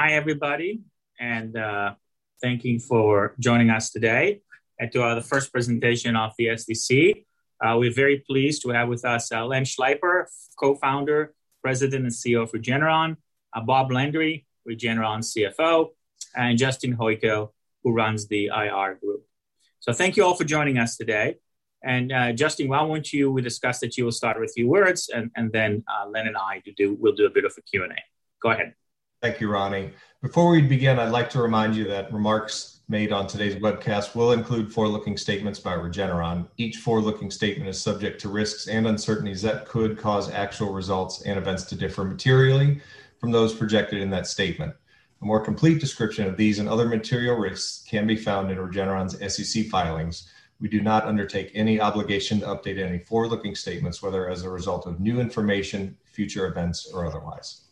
Hi, everybody, and uh, thank you for joining us today at uh, the first presentation of the SDC. Uh, we're very pleased to have with us uh, Len Schleifer, co-founder, president, and CEO of Regeneron, uh, Bob Landry, Regeneron CFO, and Justin Holko, who runs the IR group. So thank you all for joining us today. And uh, Justin, why won't you we discuss that you will start with a few words, and, and then uh, Len and I do will do a bit of a Q and A. Go ahead. Thank you, Ronnie. Before we begin, I'd like to remind you that remarks made on today's webcast will include forward-looking statements by Regeneron. Each forward-looking statement is subject to risks and uncertainties that could cause actual results and events to differ materially from those projected in that statement. A more complete description of these and other material risks can be found in Regeneron's SEC filings. We do not undertake any obligation to update any forward-looking statements, whether as a result of new information, future events, or otherwise.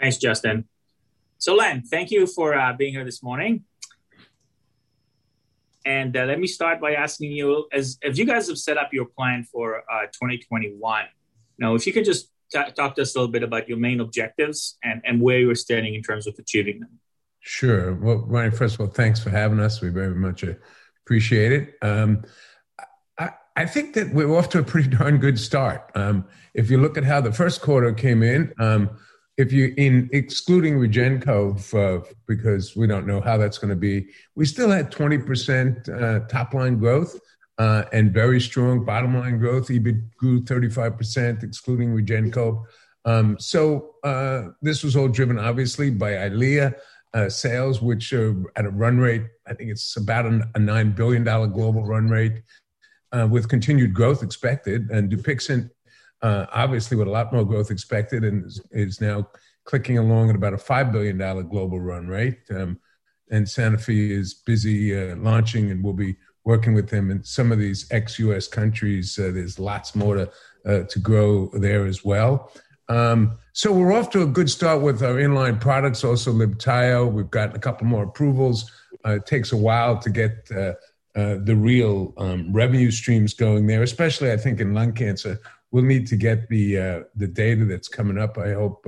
Thanks, Justin. So, Len, thank you for uh, being here this morning. And uh, let me start by asking you, as, if you guys have set up your plan for uh, 2021, now, if you could just t- talk to us a little bit about your main objectives and, and where you're standing in terms of achieving them. Sure. Well, Ryan, first of all, thanks for having us. We very much appreciate it. Um, I, I, think that we're off to a pretty darn good start. Um, if you look at how the first quarter came in, um, if you in excluding REGEN-COV uh, because we don't know how that's going to be, we still had 20% uh, top line growth uh, and very strong bottom line growth. EBIT grew 35%, excluding REGEN-COV. Um, so uh, this was all driven, obviously, by EYLEA uh, sales, which are at a run rate, I think it's about a $9 billion global run rate, uh, with continued growth expected. And Dupixent, uh, obviously, with a lot more growth expected, and is, is, now clicking along at about a $5 billion global run rate. Um, and Sanofi is busy uh, launching and we'll be working with them in some of these ex-US countries. Uh, there's lots more to uh, to grow there as well. Um, so we're off to a good start with our inline products. Also, Libtayo, we've gotten a couple more approvals. Uh, it takes a while to get uh, uh, the real um, revenue streams going there, especially I think in lung cancer. We'll need to get the uh, the data that's coming up. I hope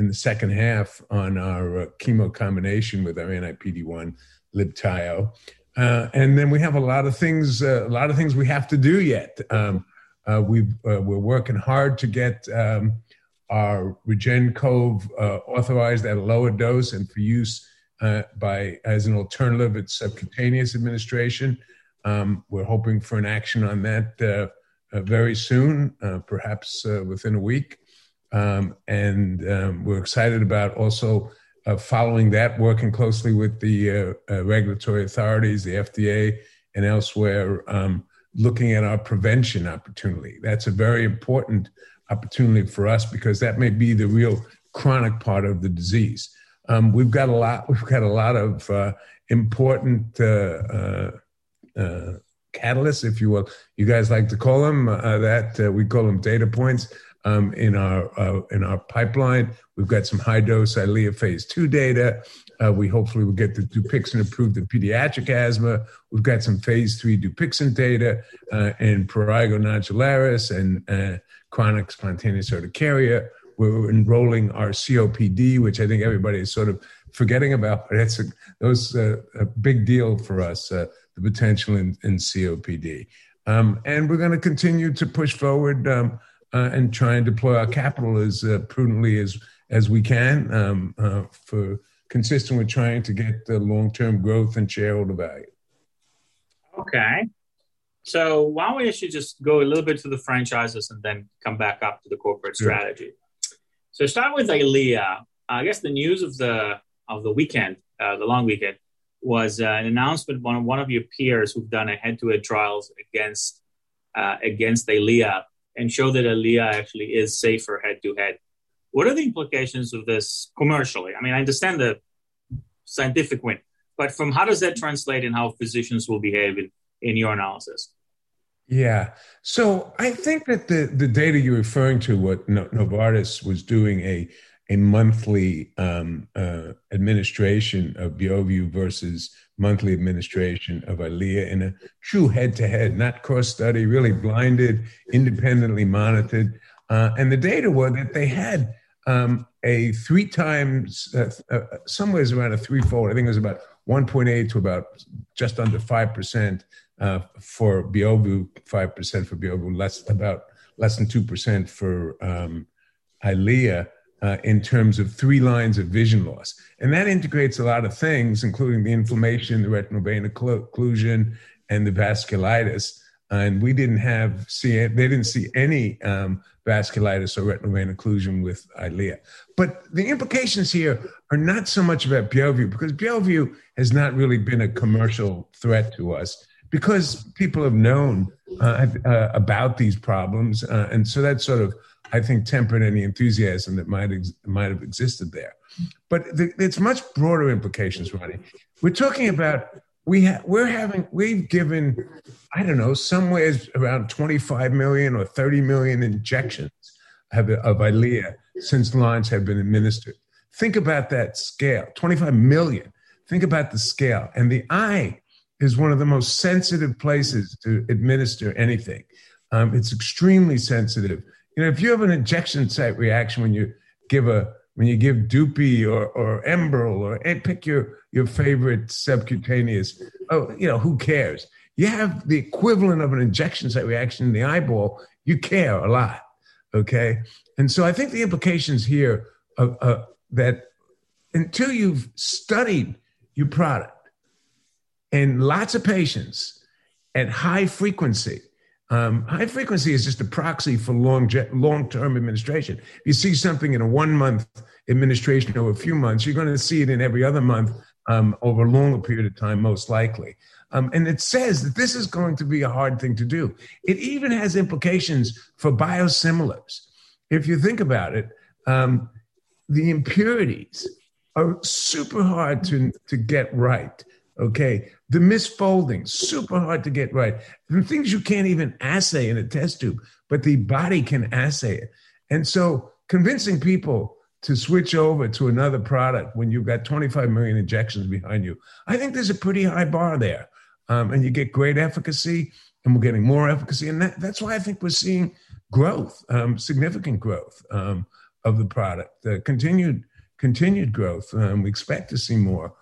in the second half on our chemo combination with our anti PD one Libtayo. Uh, and then we have a lot of things, uh, a lot of things we have to do yet. Um, uh, we uh, we're working hard to get um, our REGEN-COV uh, authorized at a lower dose and for use uh, by as an alternative at subcutaneous administration. Um, we're hoping for an action on that very soon, perhaps within a week. Um, and um, we're excited about also uh, following that, working closely with the uh, uh, regulatory authorities, the FDA, and elsewhere, um, looking at our prevention opportunity. That's a very important opportunity for us because that may be the real chronic part of the disease. Um, we've got a lot. We've got a lot of uh, important uh, uh, catalysts, if you will. You guys like to call them that. we call them data points um, in our uh, in our pipeline. We've got some high dose EYLEA phase two data. Uh, we hopefully will get the Dupixent approved in pediatric asthma. We've got some phase three Dupixent data uh, in prurigo nodularis and uh, chronic spontaneous urticaria. We're enrolling our COPD, which I think everybody is sort of forgetting about, but it's a, those uh, a big deal for us. Uh, the potential in, in COPD, um, and we're going to continue to push forward. Um, uh, and try and deploy our capital as uh, prudently as as we can um, uh, for consistent with trying to get the long term growth and shareholder value. Okay. So why don't we actually just go a little bit to the franchises and then come back up to the corporate strategy. So start with EYLEA. I guess the news of the of the weekend, uh, the long weekend, was uh, an announcement by one of your peers who've done a head-to-head trials against uh, against EYLEA and show that EYLEA actually is safer head to head. What are the implications of this commercially? I mean, I understand the scientific win, but from how does that translate in how physicians will behave in, in your analysis? Yeah. So I think that the, the data you're referring to, what Novartis was doing a a monthly um, uh, administration of Beovu versus monthly administration of EYLEA in a true head-to-head, not cross-study, really blinded, independently monitored. Uh, and the data were that they had um, a three times, uh, uh, somewhere around a threefold. I think it was about 1.8 to about just under 5% uh, for Beovu, 5% for Beovu, less about less than 2% for um, uh, in terms of three lines of vision loss. And that integrates a lot of things, including the inflammation, the retinal vein occlusion, and the vasculitis. And we didn't have see they didn't see any um, vasculitis or retinal vein occlusion with Eylea. But the implications here are not so much about Beovu because Beovu has not really been a commercial threat to us because people have known uh, uh, about these problems, uh, and so that sort of I think tempered any enthusiasm that might ex- might have existed there. But the, it's much broader implications, Ronnie. We're talking about we ha- we're having we've given I don't know somewhere around 25 million or 30 million injections of, of Eylea since lines have been administered. Think about that scale, 25 million. Think about the scale, and the eye is one of the most sensitive places to administer anything. Um, it's extremely sensitive. You know, if you have an injection site reaction when you give a when you give Dupi or or Enbrel or pick your your favorite subcutaneous, oh, you know, who cares? You have the equivalent of an injection site reaction in the eyeball. You care a lot, okay? And so I think the implications here are, uh, that until you've studied your product in lots of patients at high frequency. Um, high frequency is just a proxy for long long term administration. If you see something in a one month administration over a few months, you're going to see it in every other month um, over a longer period of time, most likely. Um, and it says that this is going to be a hard thing to do. It even has implications for biosimilars. If you think about it, um, the impurities are super hard to, to get right. Okay. The misfolding, super hard to get right. The things you can't even assay in a test tube, but the body can assay it. And so convincing people to switch over to another product when you've got 25 million injections behind you, I think there's a pretty high bar there. Um, and you get great efficacy, and we're getting more efficacy. And that, that's why I think we're seeing growth, um, significant growth um, of the product, continued continued growth. Um, we expect to see more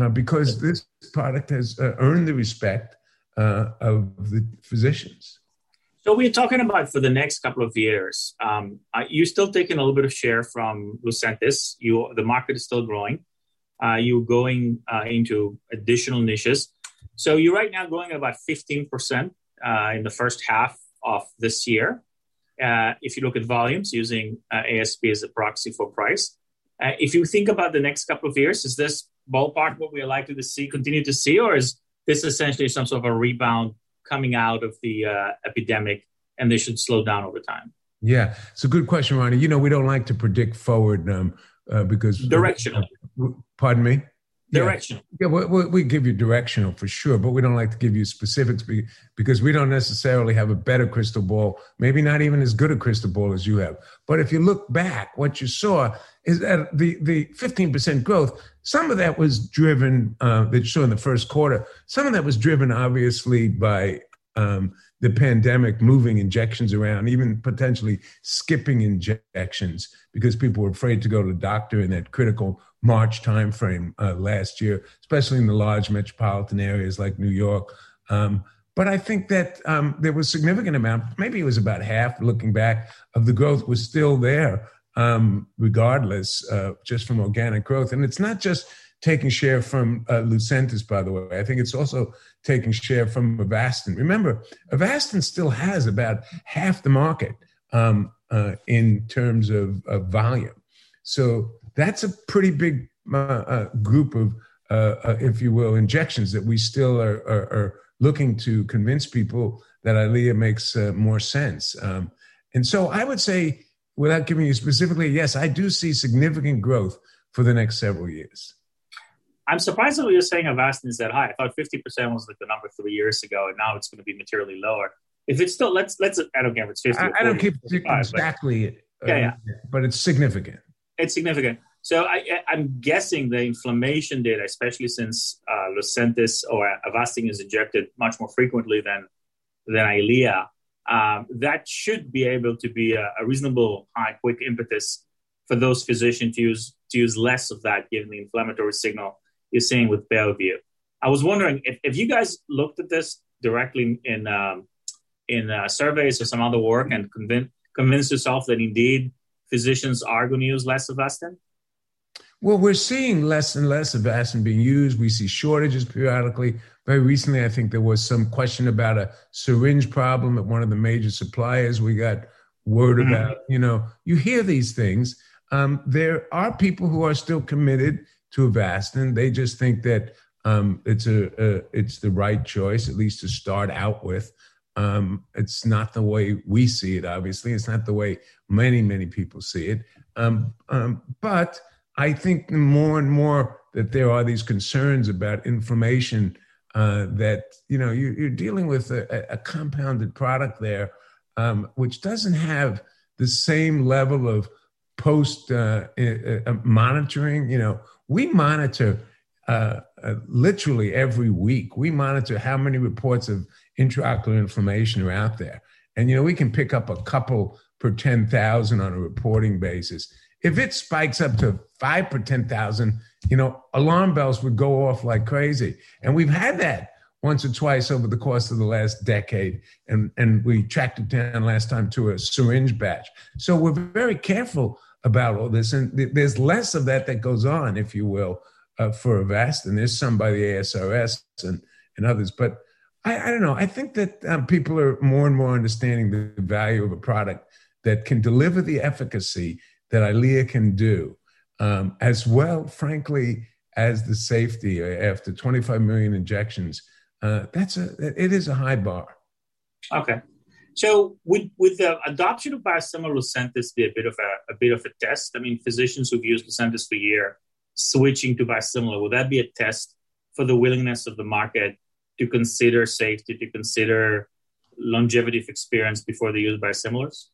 uh, because this product has uh, earned the respect uh, of the physicians. So we're talking about for the next couple of years. Um, you're still taking a little bit of share from Lucentis. You, the market is still growing. Uh, you're going uh, into additional niches. So you're right now growing about 15% uh, in the first half of this year. if you look at volumes using ASP as a proxy for price, if you think about the next couple of years, is this ballpark what we are likely to see, continue to see, or is this essentially some sort of a rebound coming out of the uh, epidemic and they should slow down over time? Yeah, it's a good question, Ronnie. You know, we don't like to predict forward um, uh, because directional. Pardon me. Directional. Yeah, yeah we, we, give you directional for sure, but we don't like to give you specifics because we don't necessarily have a better crystal ball, maybe not even as good a crystal ball as you have. But if you look back, what you saw is that the, the 15% growth, some of that was driven, uh, that you saw in the first quarter, some of that was driven obviously by um, the pandemic moving injections around, even potentially skipping injections because people were afraid to go to the doctor in that critical March timeframe uh, last year, especially in the large metropolitan areas like New York. Um, but I think that um, there was significant amount, maybe it was about half looking back, of the growth was still there, um, regardless, uh, just from organic growth. And it's not just taking share from uh, Lucentis, by the way. I think it's also taking share from Avastin. Remember, Avastin still has about half the market um, uh, in terms of, of volume. So that's a pretty big uh, uh, group of, uh, uh, if you will, injections that we still are, are, are looking to convince people that Eylea makes more sense. Um, and so I would say, without giving you specifically, yes, I do see significant growth for the next several years. I'm surprised that you're saying Avastin is that high. I thought 50% was like the number three years ago, and now it's going to be materially lower. If it's still, let's, let's, I don't care if it's 50 I, 40, I don't keep exactly, but, yeah, yeah. but it's significant. It's significant. So I, am guessing the inflammation data, especially since uh, Lucentis or Avastin is injected much more frequently than than Eylea, um, that should be able to be a, a, reasonable high quick impetus for those physicians to use to use less of that given the inflammatory signal you're seeing with Beovu. I was wondering if, if you guys looked at this directly in um, in uh, surveys or some other work and convinced convinced yourself that indeed physicians are going to use less of Avastin? Well, we're seeing less and less of Avastin being used. We see shortages periodically. Very recently, I think there was some question about a syringe problem at one of the major suppliers. We got word mm-hmm. about, you know, you hear these things. Um, there are people who are still committed to Avastin. They just think that um, it's a, a, it's the right choice, at least to start out with. Um, it's not the way we see it. Obviously, it's not the way many many people see it. Um, um, but I think more and more that there are these concerns about inflammation. Uh, that you know you, are dealing with a, a, compounded product there, um, which doesn't have the same level of post uh, uh, monitoring. You know, we monitor uh, uh, literally every week. We monitor how many reports of intraocular inflammation are out there. And, you know, we can pick up a couple per 10,000 on a reporting basis. If it spikes up to five per 10,000, you know, alarm bells would go off like crazy. And we've had that once or twice over the course of the last decade. And, and we tracked it down last time to a syringe batch. So we're very careful about all this. And th- there's less of that that goes on, if you will, uh, for Avastin. There's some by the ASRS and, and others. But I, I don't know. I think that um, people are more and more understanding the value of a product that can deliver the efficacy that Eylea can do, um, as well, frankly, as the safety after 25 million injections. Uh, that's a it is a high bar. Okay. So would would the adoption of biosimilar Lucentis be a bit of a, a bit of a test? I mean, physicians who've used Lucentis for a year switching to biosimilar, would that be a test for the willingness of the market to consider safety, to consider longevity of experience before they use biosimilars?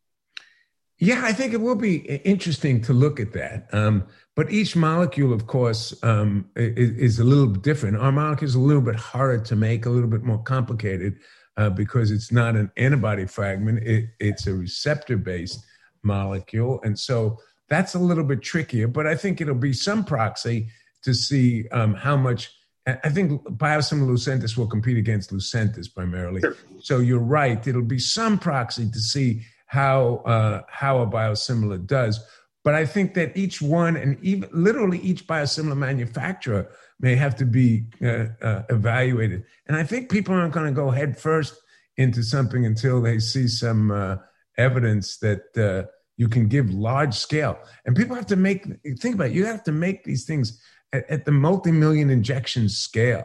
Yeah, I think it will be interesting to look at that. Um, but each molecule, of course, um, is, is, a little bit different. Our molecule is a little bit harder to make, a little bit more complicated uh, because it's not an antibody fragment, it, it's a receptor based molecule. And so that's a little bit trickier, but I think it'll be some proxy to see um, how much I think biosimilar Lucentis will compete against Lucentis primarily. Sure. So you're right; it'll be some proxy to see how uh, how a biosimilar does. But I think that each one, and even literally each biosimilar manufacturer, may have to be uh, uh, evaluated. And I think people aren't going to go head first into something until they see some uh, evidence that uh, you can give large scale. And people have to make think about it. You have to make these things at, at the multi-million injection scale.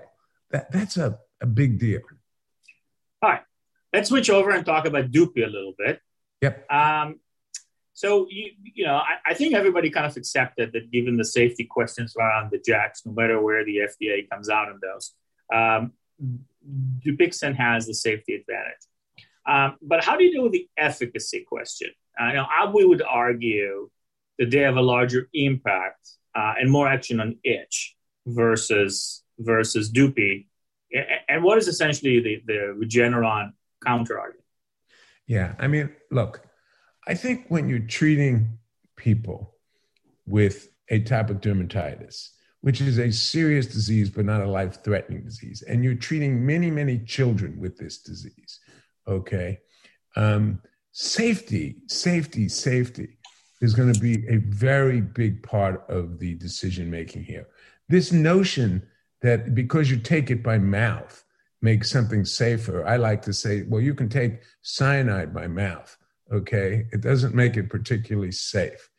That that's a, a big deal. All right. Let's switch over and talk about Dupi a little bit. Yep. Um, so you you know, I, I, think everybody kind of accepted that given the safety questions around the JAKs, no matter where the FDA comes out on those, um, Dupixent has the safety advantage. Um, but how do you deal with the efficacy question? Uh, you know, I, we would argue that they have a larger impact uh, and more action on itch versus versus Dupi. And what is essentially the, the Regeneron counter argument? Yeah, I mean, look, I think when you're treating people with atopic dermatitis, which is a serious disease but not a life threatening disease, and you're treating many, many children with this disease, okay? Um, safety, safety, safety is going to be a very big part of the decision making here. This notion that because you take it by mouth makes something safer, I like to say, well, you can take cyanide by mouth, okay? It doesn't make it particularly safe.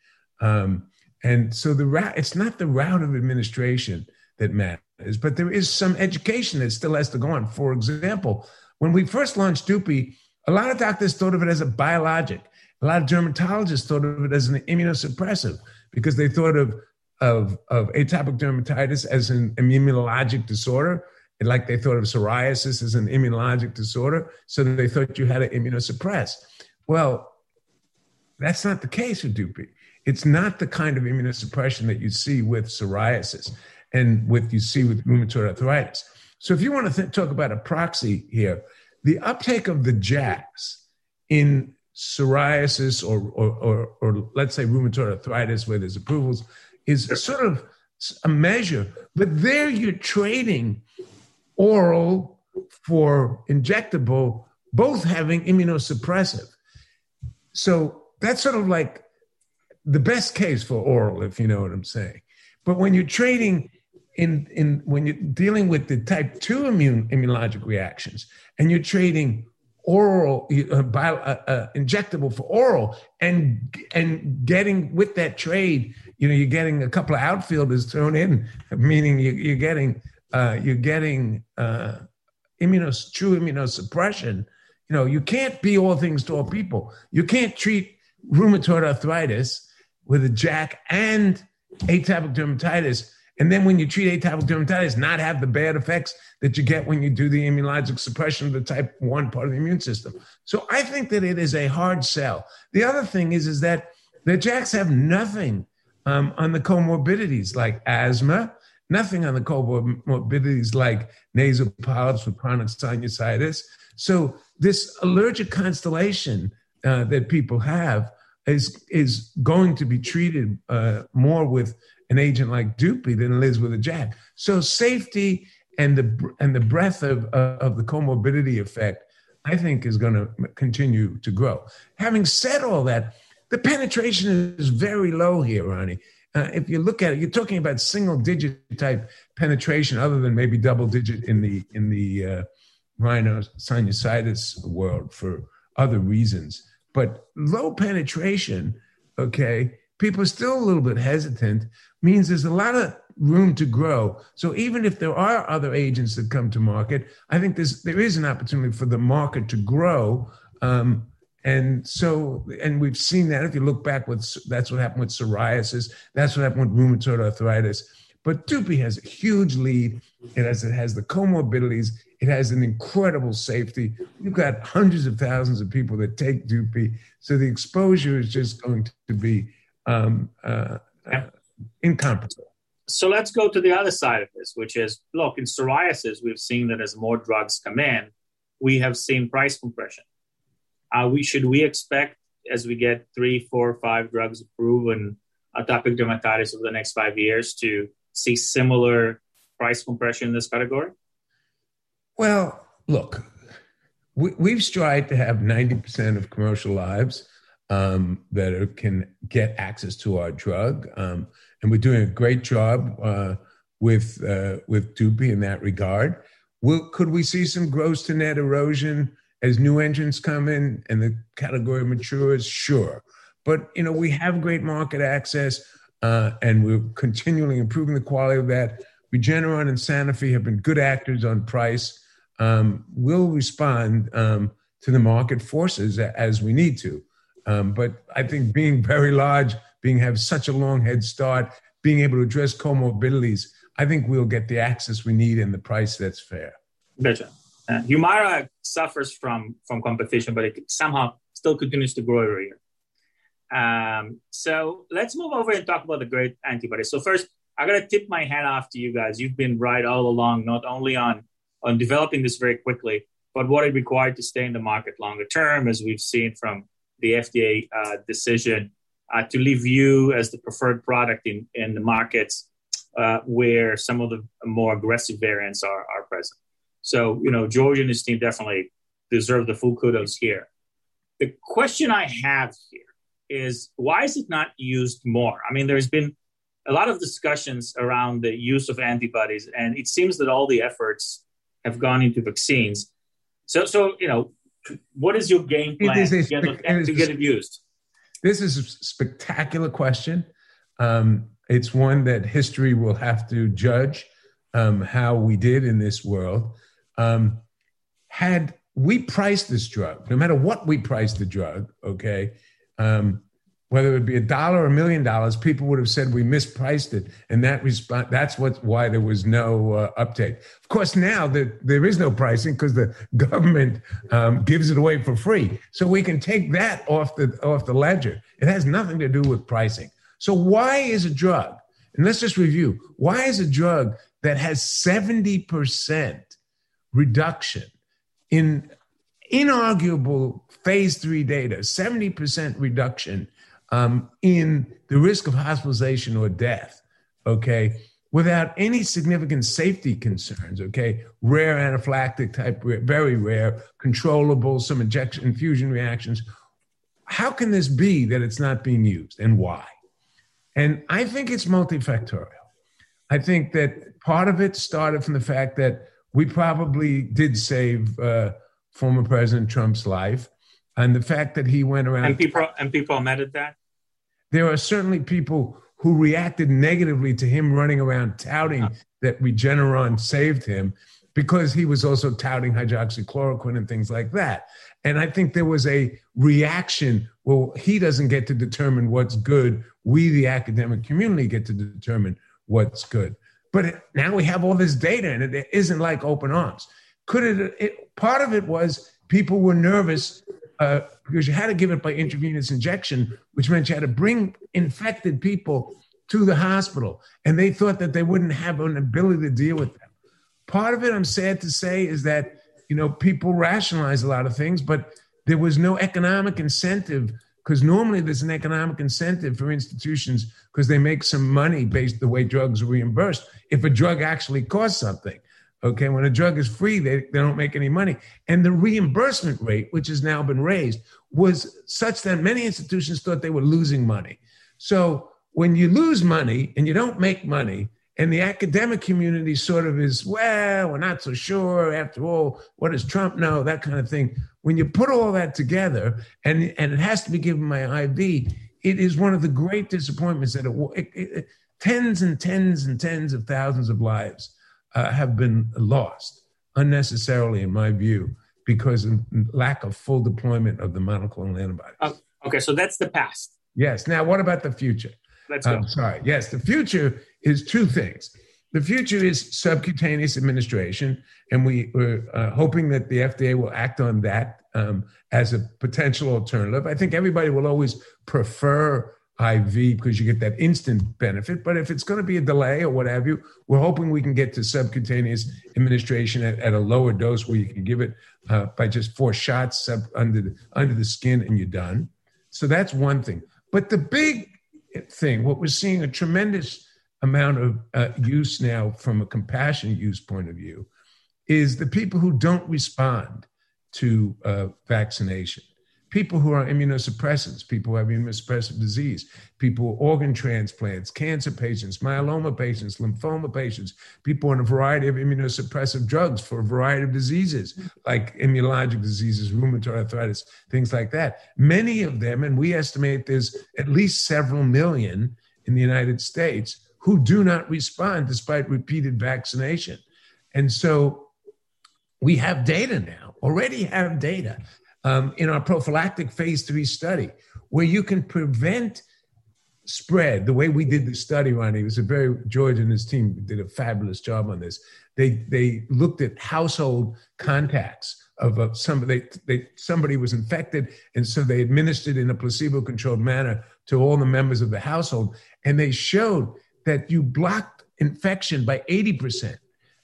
Um, and so the route, it's not the route of administration that matters, but there is some education that still has to go on. For example, when we first launched Dupi, a lot of doctors thought of it as a biologic. A lot of dermatologists thought of it as an immunosuppressive because they thought of, of, of atopic dermatitis as an immunologic disorder, like they thought of psoriasis as an immunologic disorder. So they thought you had to immunosuppress. Well, that's not the case with Dupi. It's not the kind of immunosuppression that you see with psoriasis and with you see with rheumatoid arthritis. So if you want to th- talk about a proxy here, the uptake of the JAKs in psoriasis or, or, or, or, let's say rheumatoid arthritis, where there's approvals, is sort of a measure. But there you're trading oral for injectable, both having immunosuppressive. So that's sort of like the best case for oral, if you know what I'm saying. But when you're trading in, in when you're dealing with the type 2 immune immunologic reactions and you're trading oral uh, bio, uh, uh, injectable for oral and and getting with that trade you know you're getting a couple of outfielders thrown in meaning you, are getting uh, you're getting uh, immunos true immunosuppression you know you can't be all things to all people you can't treat rheumatoid arthritis with a JAK and atopic dermatitis and then when you treat atopic dermatitis, not have the bad effects that you get when you do the immunologic suppression of the type 1 part of the immune system. So I think that it is a hard sell. The other thing is, is that the JAKs have nothing um, on the comorbidities like asthma, nothing on the comorbidities like nasal polyps with chronic sinusitis. So this allergic constellation uh, that people have is, is going to be treated uh, more with an agent like Dupi than lives with a JAK. So safety and the and the breadth of of the comorbidity effect, I think, is going to continue to grow. Having said all that, the penetration is very low here, Ronnie. Uh, if you look at it, you're talking about single digit type penetration, other than maybe double digit in the in the uh, rhinosinusitis world for other reasons. But low penetration, okay, people are still a little bit hesitant means there's a lot of room to grow. So even if there are other agents that come to market, I think there's there is an opportunity for the market to grow. Um, and so, and we've seen that if you look back with that's what happened with psoriasis, that's what happened with rheumatoid arthritis. But Dupi has a huge lead. It has it has the comorbidities. It has an incredible safety. You've got hundreds of thousands of people that take Dupi, so the exposure is just going to be um, uh, uh, incomparable. So let's go to the other side of this, which is look, in psoriasis, we've seen that as more drugs come in, we have seen price compression. Uh, we should we expect as we get three, four, five drugs approved in atopic dermatitis over the next five years to see similar price compression in this category? Well, look, we, we've tried to have 90% of commercial lives um, that are, can get access to our drug. Um, and we're doing a great job uh, with uh, with Dupi in that regard. Will, could we see some gross to net erosion as new entrants come in and the category matures? Sure, but you know we have great market access, uh, and we're continually improving the quality of that. Regeneron and Sanofi have been good actors on price. Um, we'll respond um, to the market forces as we need to. Um, but I think being very large being have such a long head start, being able to address comorbidities, I think we'll get the access we need and the price that's fair. Gotcha. Uh, Humira suffers from from competition, but it somehow still continues to grow every year. Um, so let's move over and talk about the great antibodies. So first, I gotta tip my hat off to you guys. You've been right all along, not only on on developing this very quickly, but what it required to stay in the market longer term, as we've seen from the FDA uh, decision uh, to leave you as the preferred product in, in the markets uh, where some of the more aggressive variants are, are present. So, you know, George and his team definitely deserve the full kudos here. The question I have here is why is it not used more? I mean, there's been a lot of discussions around the use of antibodies, and it seems that all the efforts have gone into vaccines. So, so you know, what is your game plan to get, to get it used? This is a spectacular question. Um, it's one that history will have to judge um, how we did in this world. Um, had we priced this drug, no matter what we priced the drug, okay, um, whether it would be a dollar or a million dollars, people would have said we mispriced it, and that response that's what why there was no uh, uptake. Of course, now that there is no pricing because the government um, gives it away for free, so we can take that off the off the ledger. It has nothing to do with pricing. So why is a drug? And let's just review. Why is a drug that has seventy percent reduction in inarguable phase three data, 70% reduction um, in the risk of hospitalization or death, okay, without any significant safety concerns, okay, rare anaphylactic type, very rare, controllable, some injection infusion reactions. How can this be that it's not being used and why? And I think it's multifactorial. I think that part of it started from the fact that we probably did save uh, former President Trump's life, and the fact that he went around and people and people admitted that there are certainly people who reacted negatively to him running around touting that Regeneron saved him because he was also touting hydroxychloroquine and things like that. And I think there was a reaction. Well, he doesn't get to determine what's good. We, the academic community, get to determine what's good. But now we have all this data, and it isn't like open arms. Could it, it part of it was people were nervous uh, because you had to give it by intravenous injection, which meant you had to bring infected people to the hospital, and they thought that they wouldn't have an ability to deal with them. Part of it, I'm sad to say, is that you know people rationalize a lot of things, but there was no economic incentive because normally there's an economic incentive for institutions because they make some money based the way drugs are reimbursed if a drug actually costs something Okay, when a drug is free, they, they don't make any money. And the reimbursement rate, which has now been raised, was such that many institutions thought they were losing money. So when you lose money and you don't make money, and the academic community sort of is, well, we're not so sure. After all, what does Trump know? That kind of thing. When you put all that together, and, and it has to be given by IV, it is one of the great disappointments that it, it, it, tens and tens and tens of thousands of lives uh, have been lost unnecessarily, in my view, because of lack of full deployment of the monoclonal antibodies. Oh, okay, so that's the past. Yes. Now, what about the future? Let's go. I'm sorry. Yes, the future is two things. The future is subcutaneous administration, and we are uh, hoping that the FDA will act on that um, as a potential alternative. I think everybody will always prefer IV because you get that instant benefit. But if it's going to be a delay or what have you, we're hoping we can get to subcutaneous administration at, at a lower dose where you can give it uh, by just four shots sub, under the, under the skin and you're done. So that's one thing. But the big thing, what we're seeing a tremendous amount of uh, use now from a compassion use point of view, is the people who don't respond to uh, vaccination people who are immunosuppressants, people who have immunosuppressive disease, people with organ transplants, cancer patients, myeloma patients, lymphoma patients, people on a variety of immunosuppressive drugs for a variety of diseases mm-hmm. like immunologic diseases, rheumatoid arthritis, things like that. Many of them, and we estimate there's at least several million in the United States who do not respond despite repeated vaccination. And so we have data now, already have data um, in our prophylactic phase three study, where you can prevent spread the way we did the study, Ronnie. It was a very George and his team did a fabulous job on this. They they looked at household contacts of uh, somebody they, somebody was infected, and so they administered in a placebo-controlled manner to all the members of the household, and they showed that you blocked infection by eighty percent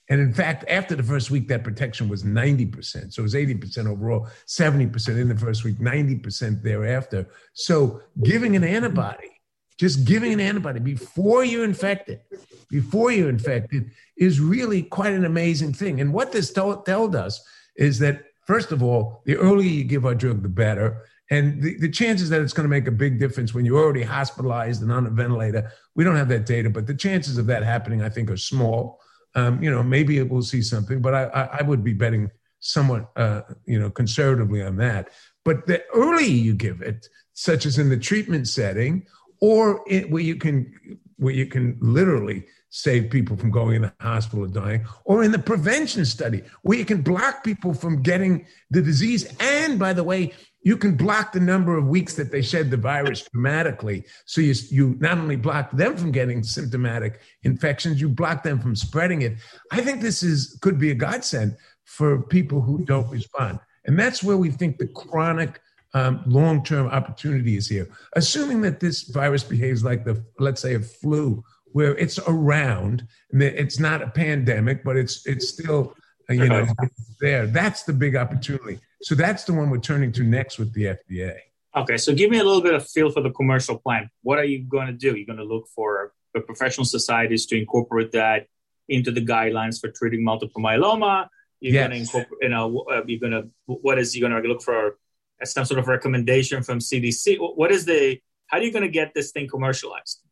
and in fact, after the first week, that protection was 90%. So it was 80% overall, 70% in the first week, 90% thereafter. So giving an antibody, just giving an antibody before you're infected, before you're infected, is really quite an amazing thing. And what this told, told us is that, first of all, the earlier you give our drug, the better. And the, the chances that it's going to make a big difference when you're already hospitalized and on a ventilator, we don't have that data, but the chances of that happening, I think, are small um, you know, maybe we'll see something, but I, I, I would be betting somewhat, uh, you know, conservatively on that. But the earlier you give it, such as in the treatment setting, or it, where you can where you can literally save people from going in the hospital or dying, or in the prevention study, where you can block people from getting the disease. And by the way, you can block the number of weeks that they shed the virus dramatically. So you, you not only block them from getting symptomatic infections, you block them from spreading it. I think this is could be a godsend for people who don't respond. And that's where we think the chronic um, long-term opportunity is here. Assuming that this virus behaves like the, let's say, a flu, where it's around, and it's not a pandemic, but it's it's still, you know, there. That's the big opportunity. So that's the one we're turning to next with the FDA. Okay, so give me a little bit of feel for the commercial plan. What are you going to do? You're going to look for the professional societies to incorporate that into the guidelines for treating multiple myeloma. You're yes. going to incorporate, you know, uh, you're going to, what is, you're going to look for some sort of recommendation from CDC. What is the, how are you going to get this thing commercialized?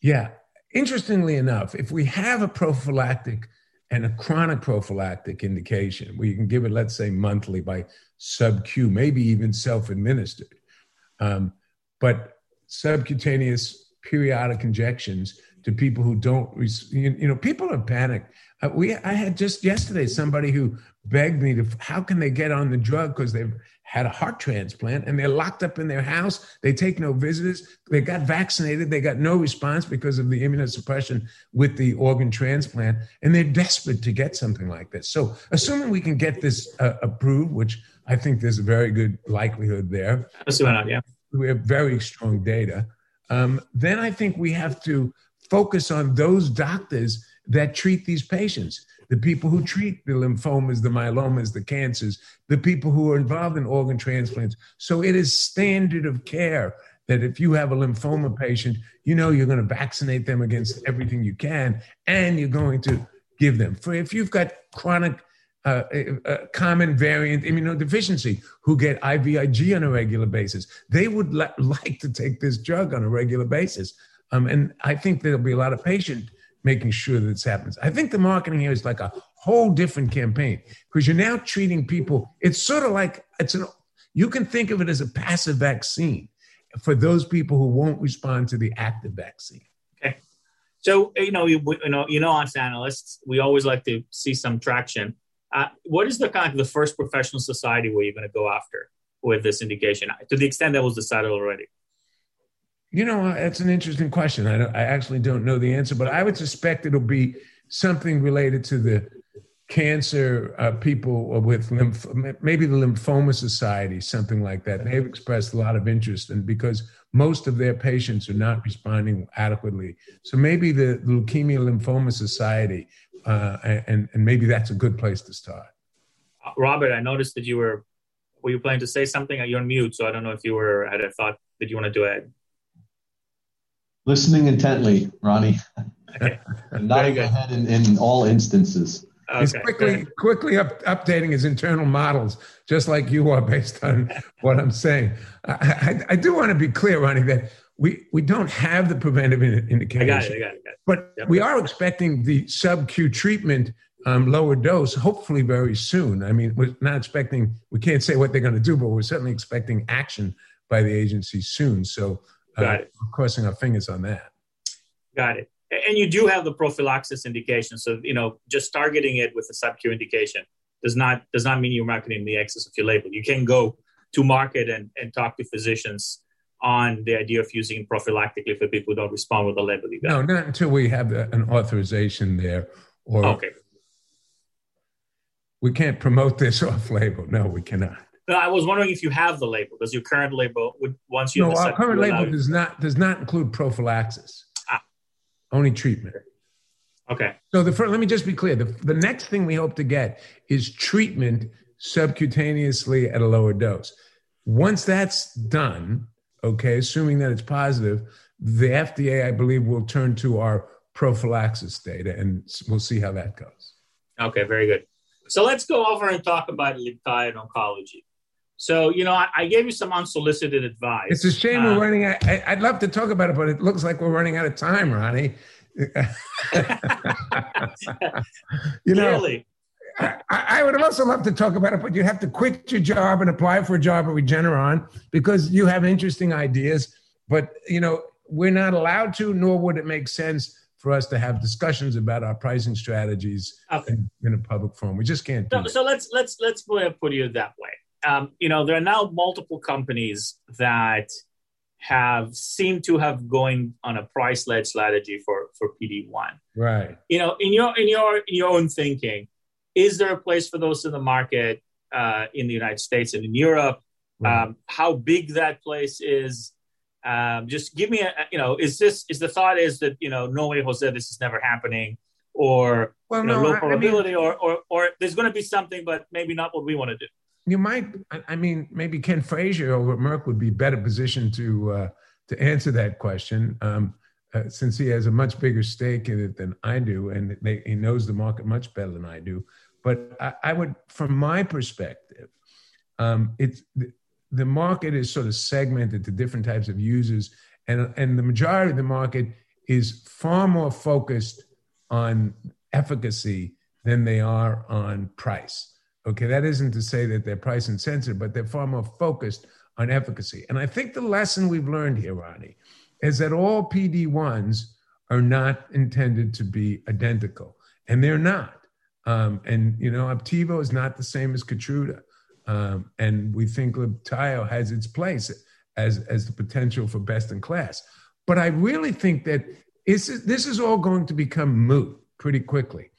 Yeah. Interestingly enough, if we have a prophylactic and a chronic prophylactic indication, where you can give it, let's say, monthly by sub Q, maybe even self administered, um, but subcutaneous periodic injections to people who don't, you, know, people are panicked. Uh, we, I had just yesterday somebody who begged me to, how can they get on the drug because they've had a heart transplant and they're locked up in their house. They take no visitors. They got vaccinated. They got no response because of the immunosuppression with the organ transplant. And they're desperate to get something like this. So, assuming we can get this uh, approved, which I think there's a very good likelihood there. yeah. We have very strong data. Um, then I think we have to focus on those doctors that treat these patients the people who treat the lymphomas, the myelomas, the cancers, the people who are involved in organ transplants. So it is standard of care that if you have a lymphoma patient, you know you're going to vaccinate them against everything you can, and you're going to give them. For if you've got chronic uh, uh, common variant immunodeficiency who get IVIG on a regular basis. They would li- like to take this drug on a regular basis. Um, and I think there'll be a lot of patient making sure that this happens. I think the marketing here is like a whole different campaign because you're now treating people. It's sort of like it's an. You can think of it as a passive vaccine for those people who won't respond to the active vaccine. Okay, so you know you, you know you know us analysts, we always like to see some traction. Uh, what is the kind of the first professional society where you're going to go after with this indication to the extent that was decided already? You know, it's an interesting question. I, I actually don't know the answer, but I would suspect it'll be something related to the cancer uh, people with lymph, maybe the lymphoma society, something like that. They've expressed a lot of interest, and because most of their patients are not responding adequately, so maybe the leukemia lymphoma society, uh, and and maybe that's a good place to start. Robert, I noticed that you were were you planning to say something? You're on mute, so I don't know if you were had a thought that you want to do it. Listening intently, Ronnie. Okay. nodding my head in, in all instances. Okay. He's quickly quickly up, updating his internal models, just like you are, based on what I'm saying. I, I, I do want to be clear, Ronnie, that we, we don't have the preventive indication. I got it. I got it. Got it. But yep. we are expecting the sub Q treatment um, lower dose, hopefully very soon. I mean, we're not expecting, we can't say what they're going to do, but we're certainly expecting action by the agency soon. So uh, Got it. crossing our fingers on that. Got it. And you do have the prophylaxis indication. So, you know, just targeting it with a sub-Q indication does not does not mean you're marketing the excess of your label. You can go to market and, and talk to physicians on the idea of using prophylactically for people who don't respond with the label you got. No, not until we have an authorization there. Or okay. We can't promote this off label. No, we cannot. No, I was wondering if you have the label. Does your current label would once you no, our current label does not does not include prophylaxis. Ah. Only treatment. Okay. So the first, let me just be clear. The, the next thing we hope to get is treatment subcutaneously at a lower dose. Once that's done, okay, assuming that it's positive, the FDA, I believe, will turn to our prophylaxis data, and we'll see how that goes. Okay, very good. So let's go over and talk about Libtayo oncology. So, you know, I, I, gave you some unsolicited advice. It's a shame we're um, running out. I, would love to talk about it, but it looks like we're running out of time, Ronnie. you know, really? I, I, would also love to talk about it, but you'd have to quit your job and apply for a job at Regeneron because you have interesting ideas. But, you know, we're not allowed to, nor would it make sense for us to have discussions about our pricing strategies okay. in, in, a public forum. We just can't. so, so let's let's let's put it that way um, you know, there are now multiple companies that have seemed to have going on a price led strategy for for PD one. Right. You know, in your in your in your own thinking, is there a place for those in the market uh, in the United States and in Europe? Right. Um, how big that place is? Um, just give me a you know, is this is the thought is that you know, no way, Jose, this is never happening, or well, you know, no, low probability, I mean, or, or or there's going to be something, but maybe not what we want to do. You might. I mean, maybe Ken Frazier over at Merck would be better positioned to uh, to answer that question, um, uh, since he has a much bigger stake in it than I do, and they, he knows the market much better than I do. But I, I would, from my perspective, um, it's the, the market is sort of segmented to different types of users, and and the majority of the market is far more focused on efficacy than they are on price. Okay, that isn't to say that they're price insensitive, but they're far more focused on efficacy. And I think the lesson we've learned here, Ronnie, is that all PD1s are not intended to be identical, and they're not. Um, and you know, Opdivo is not the same as Keytruda, um, and we think Libtayo has its place as as the potential for best in class. But I really think that this is, this is all going to become moot pretty quickly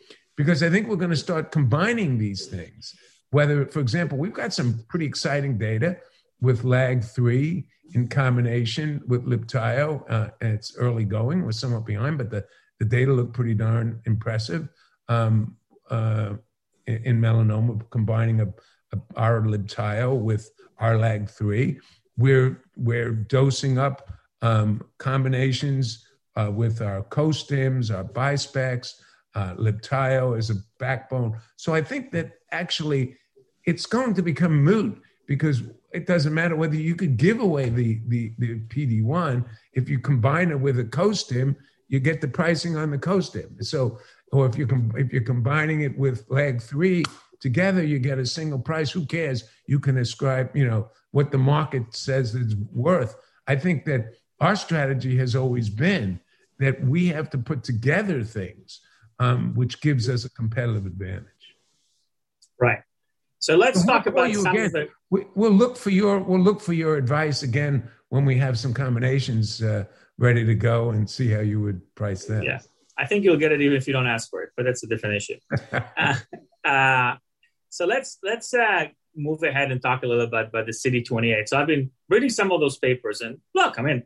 because I think we're going to start combining these things. Whether, for example, we've got some pretty exciting data with LAG3 in combination with Libtayo. Uh, it's early going, we're somewhat behind, but the, the data look pretty darn impressive um, uh, in, melanoma, combining a, a, our Libtayo with our LAG3. We're, we're dosing up um, combinations uh, with our co-stims, our bispecs, uh, Libtayo is a backbone. So I think that actually it's going to become moot because it doesn't matter whether you could give away the, the, the PD1. If you combine it with a co-stim, you get the pricing on the co-stim. So, or if you com- if you're combining it with LAG3 together, you get a single price. Who cares? You can ascribe, you know, what the market says it's worth. I think that our strategy has always been that we have to put together things um, which gives us a competitive advantage. Right. So let's talk about some again, of the. We, will look for your we'll look for your advice again when we have some combinations uh, ready to go and see how you would price them. Yeah, I think you'll get it even if you don't ask for it, but that's a different issue. uh, uh, so let's let's uh, move ahead and talk a little bit about the CD28. So I've been reading some of those papers, and look, I mean,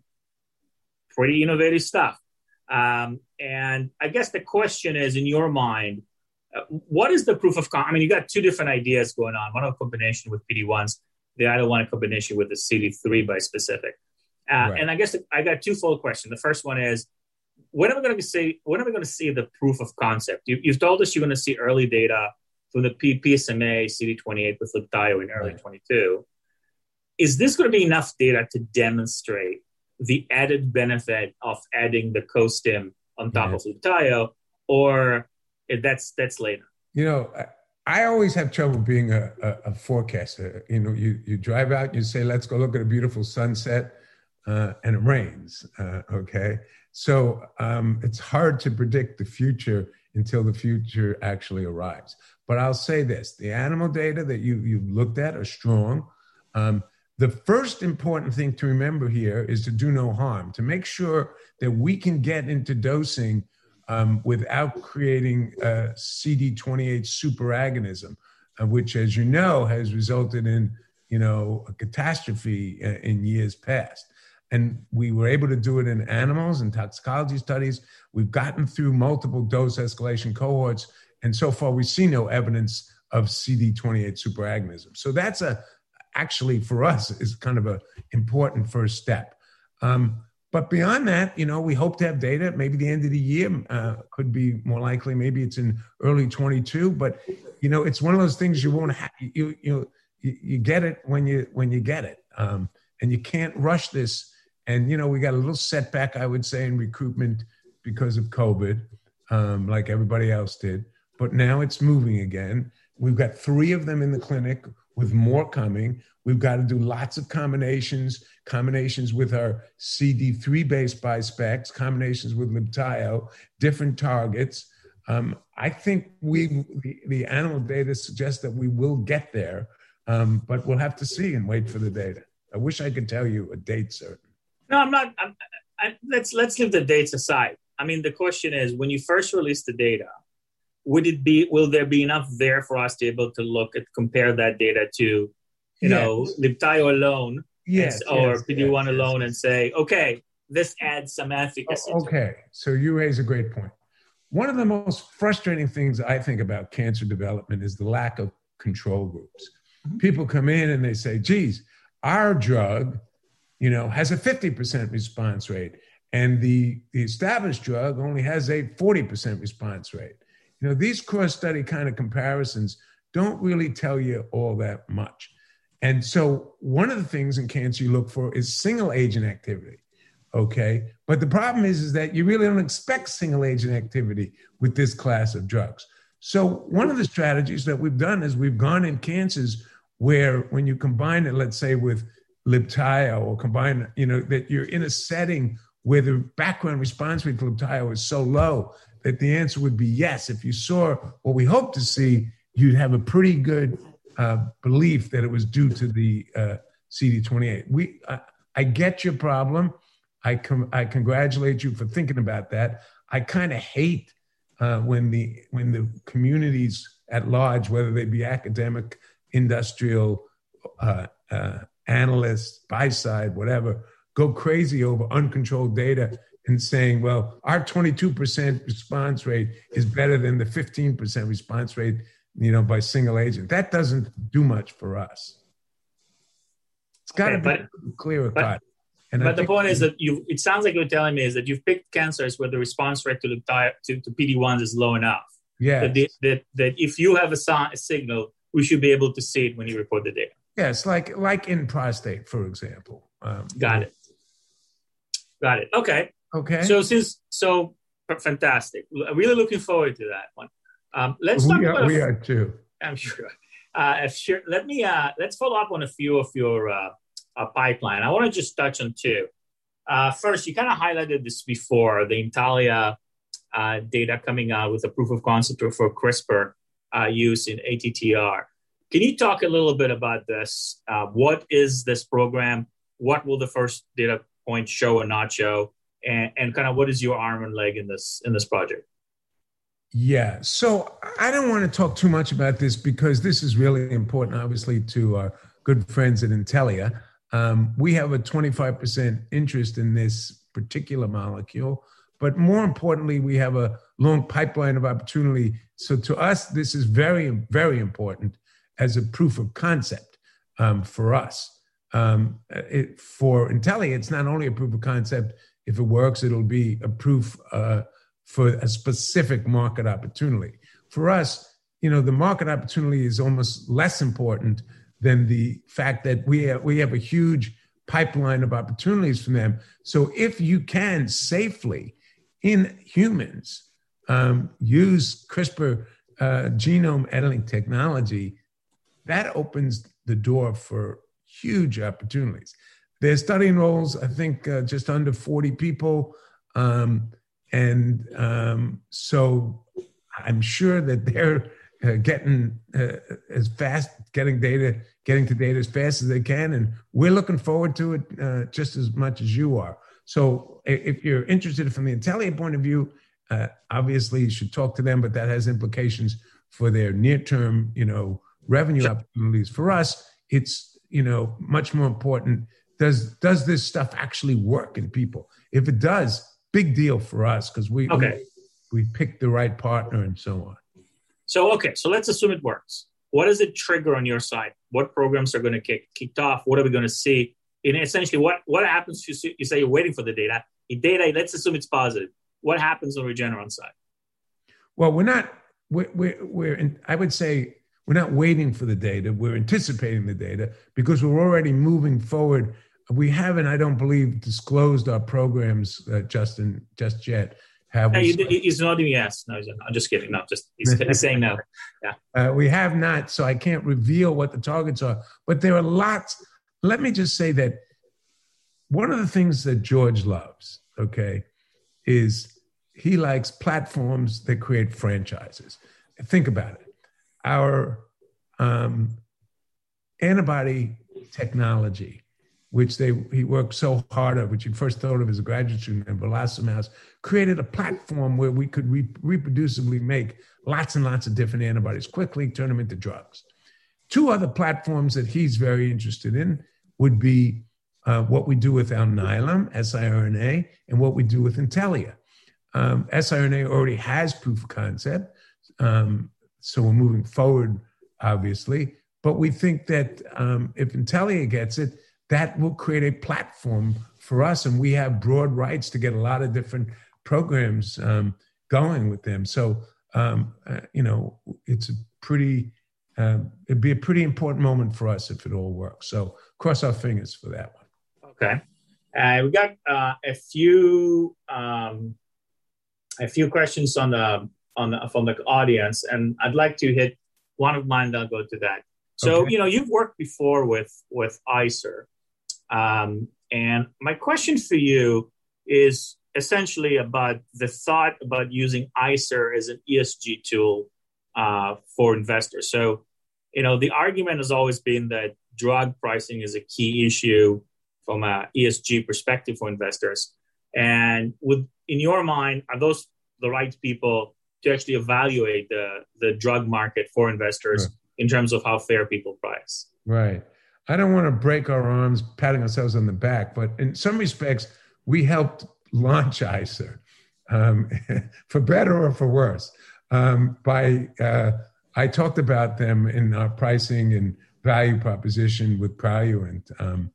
pretty innovative stuff. Um, and I guess the question is, in your mind, uh, what is the proof of? Con- I mean, you got two different ideas going on. One of a combination with PD ones, the other one a combination with the CD3 bispecific. Uh, right. And I guess I got two full questions. The first one is, when are we going to see? When are we going to see the proof of concept? You, have told us you're going to see early data from the P- PSMA CD28 with Libtayo in early right. 22. Is this going to be enough data to demonstrate the added benefit of adding the co-stim on top yeah. of Libtayo, or that's that's later. You know, I, I always have trouble being a, a, a, forecaster. You know, you you drive out, you say, "Let's go look at a beautiful sunset," uh, and it rains. Uh, okay, so um, it's hard to predict the future until the future actually arrives. But I'll say this: the animal data that you you've looked at are strong. Um, the first important thing to remember here is to do no harm, to make sure that we can get into dosing um, without creating a CD28 superagonism, uh, which, as you know, has resulted in you know a catastrophe uh, in years past. And we were able to do it in animals and toxicology studies. We've gotten through multiple dose escalation cohorts, and so far we see no evidence of CD28 superagonism. So that's a actually for us is kind of a important first step. Um, but beyond that, you know, we hope to have data. Maybe the end of the year uh, could be more likely. Maybe it's in early 22. But you know, it's one of those things you won't have. You you you get it when you when you get it, um, and you can't rush this. And you know, we got a little setback, I would say, in recruitment because of COVID, um, like everybody else did. But now it's moving again. We've got three of them in the clinic with more coming. We've got to do lots of combinations, combinations with our CD3 based bispecs, combinations with Libtayo, different targets. Um, I think we the, the, animal data suggests that we will get there, um, but we'll have to see and wait for the data. I wish I could tell you a date certain. No, I'm not. I'm, I, let's let's leave the dates aside. I mean, the question is, when you first released the data, would it be will there be enough there for us to be able to look at compare that data to you yes. know libtayo alone yes, or yes, pd1 yes, alone and say okay this adds some efficacy oh, okay so you raise a great point one of the most frustrating things i think about cancer development is the lack of control groups Mm-hmm. People come in and they say, geez, our drug, you know, has a 50% response rate. And the, the established drug only has a 40% response rate. You know, these cross study kind of comparisons don't really tell you all that much. And so, one of the things in cancer you look for is single agent activity. Okay. But the problem is, is that you really don't expect single agent activity with this class of drugs. So, one of the strategies that we've done is we've gone in cancers where, when you combine it, let's say, with Libtayo or combine, you know, that you're in a setting where the background response rate for Libtayo is so low that the answer would be yes. If you saw what we hope to see, you'd have a pretty good uh, belief that it was due to the uh, CD28. We, I, I get your problem. I com- I congratulate you for thinking about that. I kind of hate uh, when the when the communities at large, whether they be academic, industrial, uh, uh, analysts, buy side, whatever, go crazy over uncontrolled data and saying, well, our 22% response rate is better than the 15% response rate you know, by single agent. That doesn't do much for us. It's got to okay, be clear cut. And but the point is that you. It sounds like you're telling me is that you've picked cancers where the response rate to the to, to PD ones is low enough. Yeah. That, that, that if you have a, sign, a signal, we should be able to see it when you report the data. Yes, like like in prostate, for example. Um, Got it. Got it. Okay. Okay. So since so fantastic, really looking forward to that one. Um, let's talk we are, we are too. I'm sure. Uh, sure. Let me uh, let's follow up on a few of your uh, uh pipeline. I want to just touch on two. Uh, first, you kind of highlighted this before the Intellia uh, data coming out with a proof of concept for CRISPR use in ATTR. Can you talk a little bit about this? what is this program? What will the first data point show or not show? And, and kind of what is your arm and leg in this in this project? Yeah. So I don't want to talk too much about this because this is really important, obviously, to our good friends at Intellia. Um, we have a 25% interest in this particular molecule, but more importantly, we have a long pipeline of opportunity. So to us, this is very, very important as a proof of concept um, for us. Um, it, for Intellia, it's not only a proof of concept. If it works, it'll be a proof. Uh, for a specific market opportunity. For us, you know, the market opportunity is almost less important than the fact that we have, we have a huge pipeline of opportunities from them. So if you can safely in humans um, use CRISPR uh, genome editing technology, that opens the door for huge opportunities. Their study enrolls, I think, uh, just under 40 people. Um, and um, so I'm sure that they're uh, getting uh, as fast, getting data, getting to data as fast as they can, and we're looking forward to it uh, just as much as you are. So if you're interested from the Intellia point of view, uh, obviously you should talk to them, but that has implications for their near-term, you know, revenue opportunities. For us, it's you know much more important. Does does this stuff actually work in people? If it does, big deal for us because we, okay. we we picked the right partner and so on. So okay, so let's assume it works. What does it trigger on your side? What programs are going to kick kicked off? What are we going to see? And essentially, what what happens? You, see, you say you're waiting for the data. The data, let's assume it's positive. What happens on Regeneron side? Well, we're not. We're, we're, we're in, I would say we're not waiting for the data. We're anticipating the data because we're already moving forward we haven't, I don't believe, disclosed our programs, uh, Justin, just yet. Have no, we? he's nodding yes. No, I'm just kidding. No, just he's, he's saying no. Yeah. Uh, we have not, so I can't reveal what the targets are. But there are lots. Let me just say that one of the things that George loves, okay, is he likes platforms that create franchises. Think about it. Our um, antibody technology which they he worked so hard at, which he first thought of as a graduate student at in Mouse, created a platform where we could re- reproducibly make lots and lots of different antibodies quickly, turn them into drugs. Two other platforms that he's very interested in would be uh, what we do with Alnylam, siRNA, and what we do with Intellia. Um, siRNA already has proof of concept, um, so we're moving forward, obviously. but we think that um, if Intellia gets it, that will create a platform for us, and we have broad rights to get a lot of different programs um, going with them. So, um, uh, you know, it's a pretty, uh, it'd be a pretty important moment for us if it all works. So, cross our fingers for that one. Okay, uh, we got uh, a few um, a few questions on the on the, from the audience, and I'd like to hit one of mine. I'll go to that. So, okay. you know, you've worked before with with ICER, um, and my question for you is essentially about the thought about using ICER as an ESG tool uh, for investors. So, you know, the argument has always been that drug pricing is a key issue from a ESG perspective for investors. And with in your mind, are those the right people to actually evaluate the the drug market for investors right. in terms of how fair people price? Right. I don't want to break our arms patting ourselves on the back, but in some respects, we helped launch ICER, um, for better or for worse. Um, by uh, I talked about them in our pricing and value proposition with Praluent, um,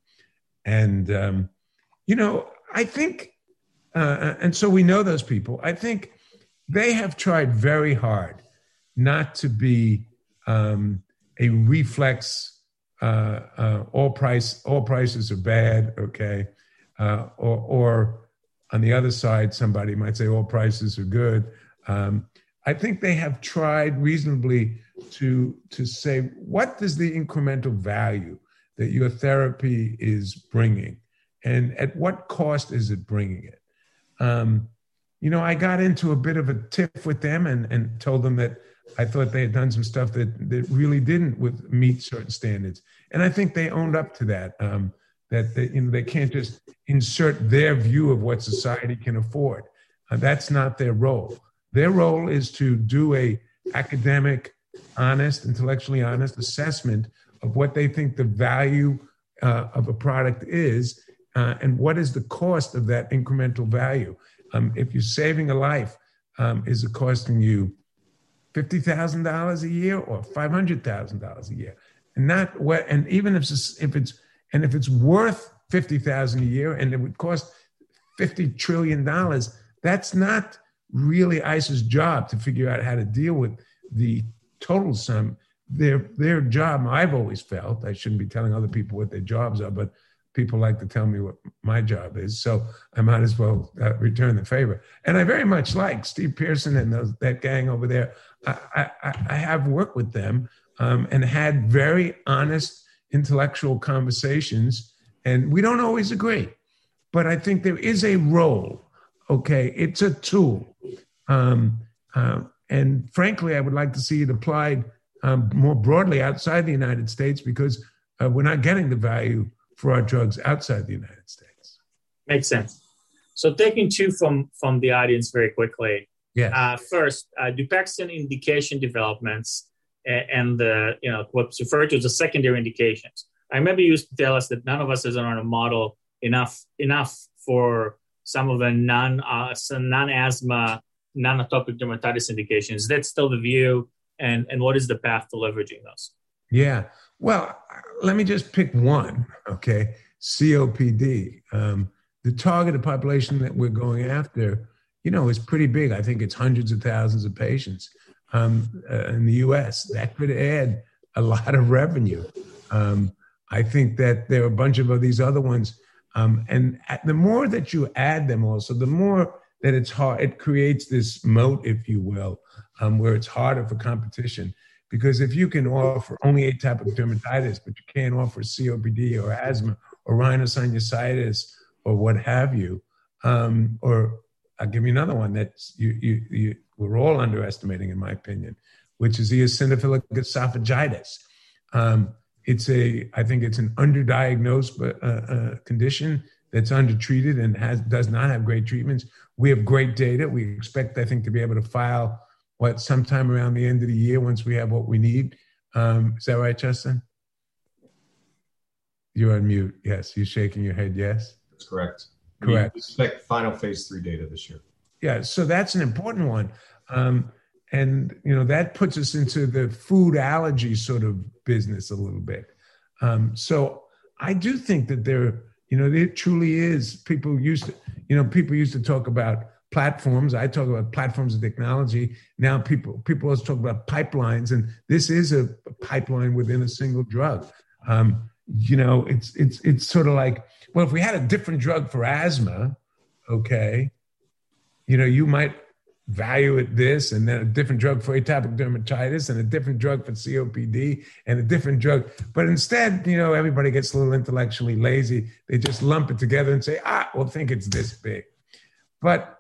and um, you know, I think, uh, and so we know those people. I think they have tried very hard not to be um, a reflex uh, uh, all price all prices are bad, okay, uh, or, or on the other side, somebody might say all prices are good. Um, I think they have tried reasonably to to say what is the incremental value that your therapy is bringing, and at what cost is it bringing it. Um, you know, I got into a bit of a tiff with them and, and told them that I thought they had done some stuff that, that really didn't with meet certain standards. And I think they owned up to that. Um, that they, you know, they can't just insert their view of what society can afford. Uh, that's not their role. Their role is to do a academic, honest, intellectually honest assessment of what they think the value uh, of a product is uh, and what is the cost of that incremental value. Um, if you're saving a life, um, is it costing you $50,000 a year or $500,000 a year? And not what, and even if it's, if it's, and if it's worth 50,000 a year and it would cost 50 trillion dollars, that's not really ICER's job to figure out how to deal with the total sum. Their, their job, I've always felt, I shouldn't be telling other people what their jobs are, but people like to tell me what my job is. So I might as well uh, return the favor. And I very much like Steve Pearson and those, that gang over there. I, I, I have worked with them um, and had very honest intellectual conversations. And we don't always agree, but I think there is a role. Okay, it's a tool. Um, uh, and frankly, I would like to see it applied um, more broadly outside the United States because uh, we're not getting the value for our drugs outside the United States. Makes sense. So taking two from from the audience very quickly. Yeah. Uh, first, uh, Dupixent indication developments and the you know what's referred to as the secondary indications. I remember you used to tell us that none of us is on a model enough enough for some of the non uh, non asthma non atopic dermatitis indications. That's still the view, and and what is the path to leveraging those? Yeah. Well, let me just pick one, okay? COPD. Um, the targeted population that we're going after, you know, is pretty big. I think it's hundreds of thousands of patients um, uh, in the US. That could add a lot of revenue. Um, I think that there are a bunch of these other ones. Um, and the more that you add them also, the more that it's hard, it creates this moat, if you will, um, where it's harder for competition. Because if you can offer only atopic dermatitis, but you can't offer COPD or asthma or rhinosinusitis or what have you, um, or I'll give you another one that you, you, you, we're all underestimating, in my opinion, which is eosinophilic esophagitis. Um, it's a, I think it's an underdiagnosed uh, uh, condition that's undertreated and has does not have great treatments. We have great data. We expect, I think, to be able to file what sometime around the end of the year once we have what we need. Um, is that right, Justin? You're on mute. Yes, you're shaking your head. Yes, that's correct. Correct. We expect final phase three data this year. Yeah, so that's an important one. Um, and you know that puts us into the food allergy sort of business a little bit. Um, so I do think that there, you know, there truly is. People used to, you know, people used to talk about platforms. I talk about platforms of technology. Now people people always talk about pipelines, and this is a pipeline within a single drug. Um, you know, it's it's it's sort of like well, if we had a different drug for asthma, okay, you know, you might value it this and then a different drug for atopic dermatitis and a different drug for COPD and a different drug. But instead, you know, everybody gets a little intellectually lazy. They just lump it together and say, ah, well, think it's this big. But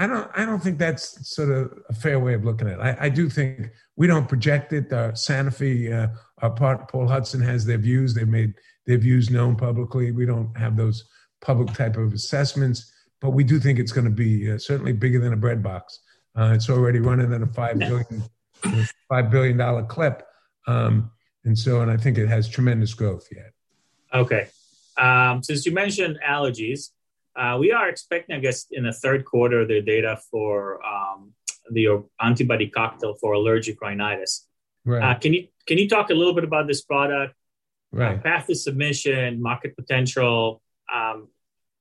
I don't I don't think that's sort of a fair way of looking at it. I, I do think we don't project it. Uh, Sanofi, uh, our partner Paul Hudson has their views. They've made their views known publicly. We don't have those public type of assessments, but we do think it's going to be uh, certainly bigger than a bread box. Uh, it's already running at a five billion five billion dollar clip, um, and so and I think it has tremendous growth yet. Okay, um, since you mentioned allergies, uh, we are expecting, I guess, in the third quarter, the data for um, the antibody cocktail for allergic rhinitis. Right. Uh, can you can you talk a little bit about this product? Right. Uh, path to submission, market potential. Um,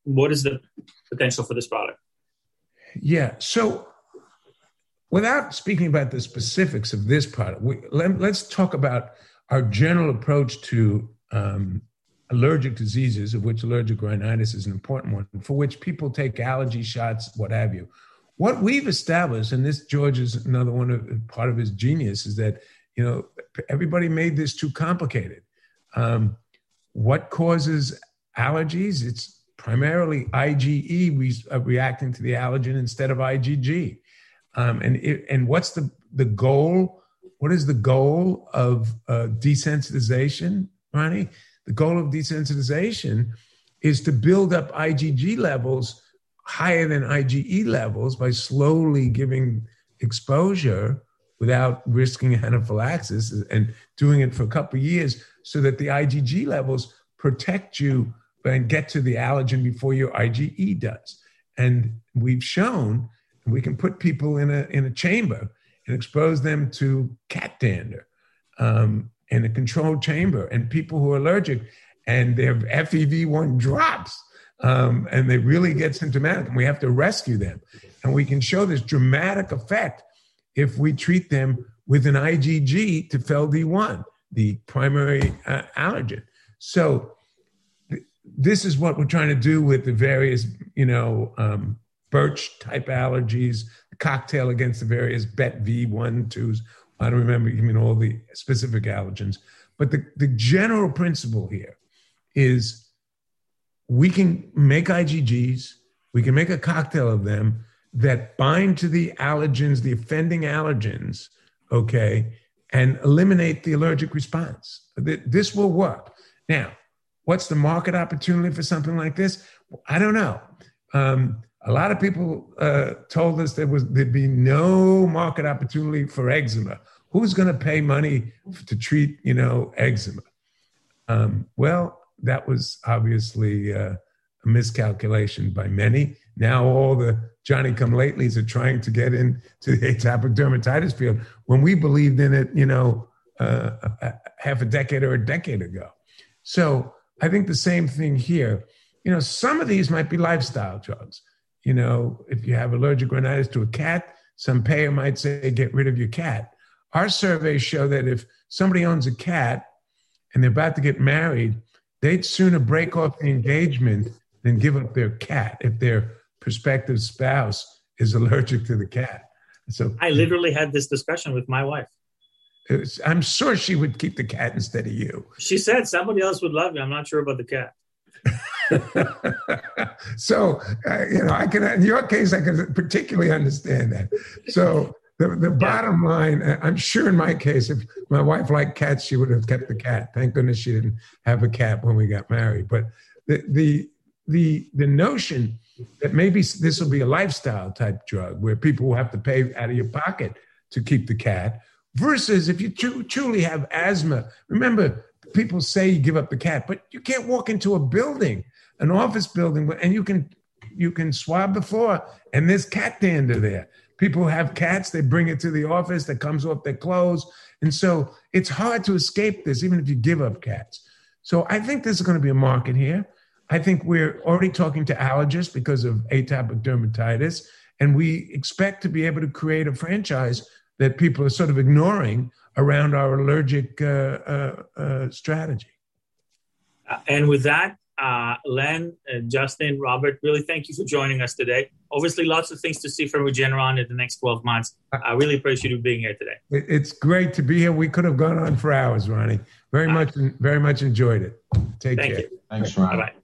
what is the potential for this product? Yeah. So without speaking about the specifics of this product, we, let, us talk about our general approach to um, allergic diseases, of which allergic rhinitis is an important one, for which people take allergy shots, what have you. What we've established, and this George is another one of part of his genius, is that you know everybody made this too complicated. Um, what causes allergies? It's primarily IgE re- uh, reacting to the allergen instead of IgG. Um, and it, and what's the the goal? What is the goal of uh, desensitization, Ronnie? The goal of desensitization is to build up IgG levels higher than IgE levels by slowly giving exposure without risking anaphylaxis and doing it for a couple years so that the IgG levels protect you and get to the allergen before your IgE does. And we've shown we can put people in a in a chamber and expose them to cat dander um, in a controlled chamber, and people who are allergic and their FEV1 drops. Um, and they really get symptomatic, and we have to rescue them. And we can show this dramatic effect if we treat them with an IgG to FeLD1, the primary uh, allergen. So th- this is what we're trying to do with the various, you know, um, birch type allergies, cocktail against the various BET V1, 2s. I don't remember, mean, all the specific allergens. But the, the general principle here is we can make IgGs, we can make a cocktail of them that bind to the allergens, the offending allergens, okay, and eliminate the allergic response. This will work. Now, what's the market opportunity for something like this? I don't know. Um, a lot of people uh, told us there was there'd be no market opportunity for eczema. Who's going to pay money to treat, you know, eczema? Um, well, that was obviously uh, a miscalculation by many. Now all the Johnny come latelys are trying to get into the atopic dermatitis field when we believed in it, you know, uh, a, half a decade or a decade ago. So I think the same thing here. You know, some of these might be lifestyle drugs you know, if you have allergic rhinitis to a cat, some payer might say, get rid of your cat. Our surveys show that if somebody owns a cat and they're about to get married, they'd sooner break off the engagement than give up their cat if their prospective spouse is allergic to the cat. So I literally had this discussion with my wife. Was, I'm sure she would keep the cat instead of you. She said somebody else would love you. I'm not sure about the cat. so uh, you know, I can in your case, I can particularly understand that. So the, the bottom line, uh, I'm sure in my case, if my wife liked cats, she would have kept the cat. Thank goodness she didn't have a cat when we got married. But the the the the notion that maybe this will be a lifestyle type drug where people will have to pay out of your pocket to keep the cat versus if you tr- truly have asthma remember people say you give up the cat, but you can't walk into a building, an office building, and you can you can swab the floor and there's cat dander there. People have cats, they bring it to the office that comes off their clothes. And so it's hard to escape this, even if you give up cats. So I think there's going to be a market here. I think we're already talking to allergists because of atopic dermatitis, and we expect to be able to create a franchise that people are sort of ignoring around our allergic uh, uh, uh, strategy. And with that, uh, Len, Justin, Robert, really thank you for joining us today. Obviously, lots of things to see from Regeneron in the next 12 months. I really appreciate you being here today. It's great to be here. We could have gone on for hours, Ronnie. Very much, very much enjoyed it. Take thank care. You. Thanks, Ronnie. Bye-bye.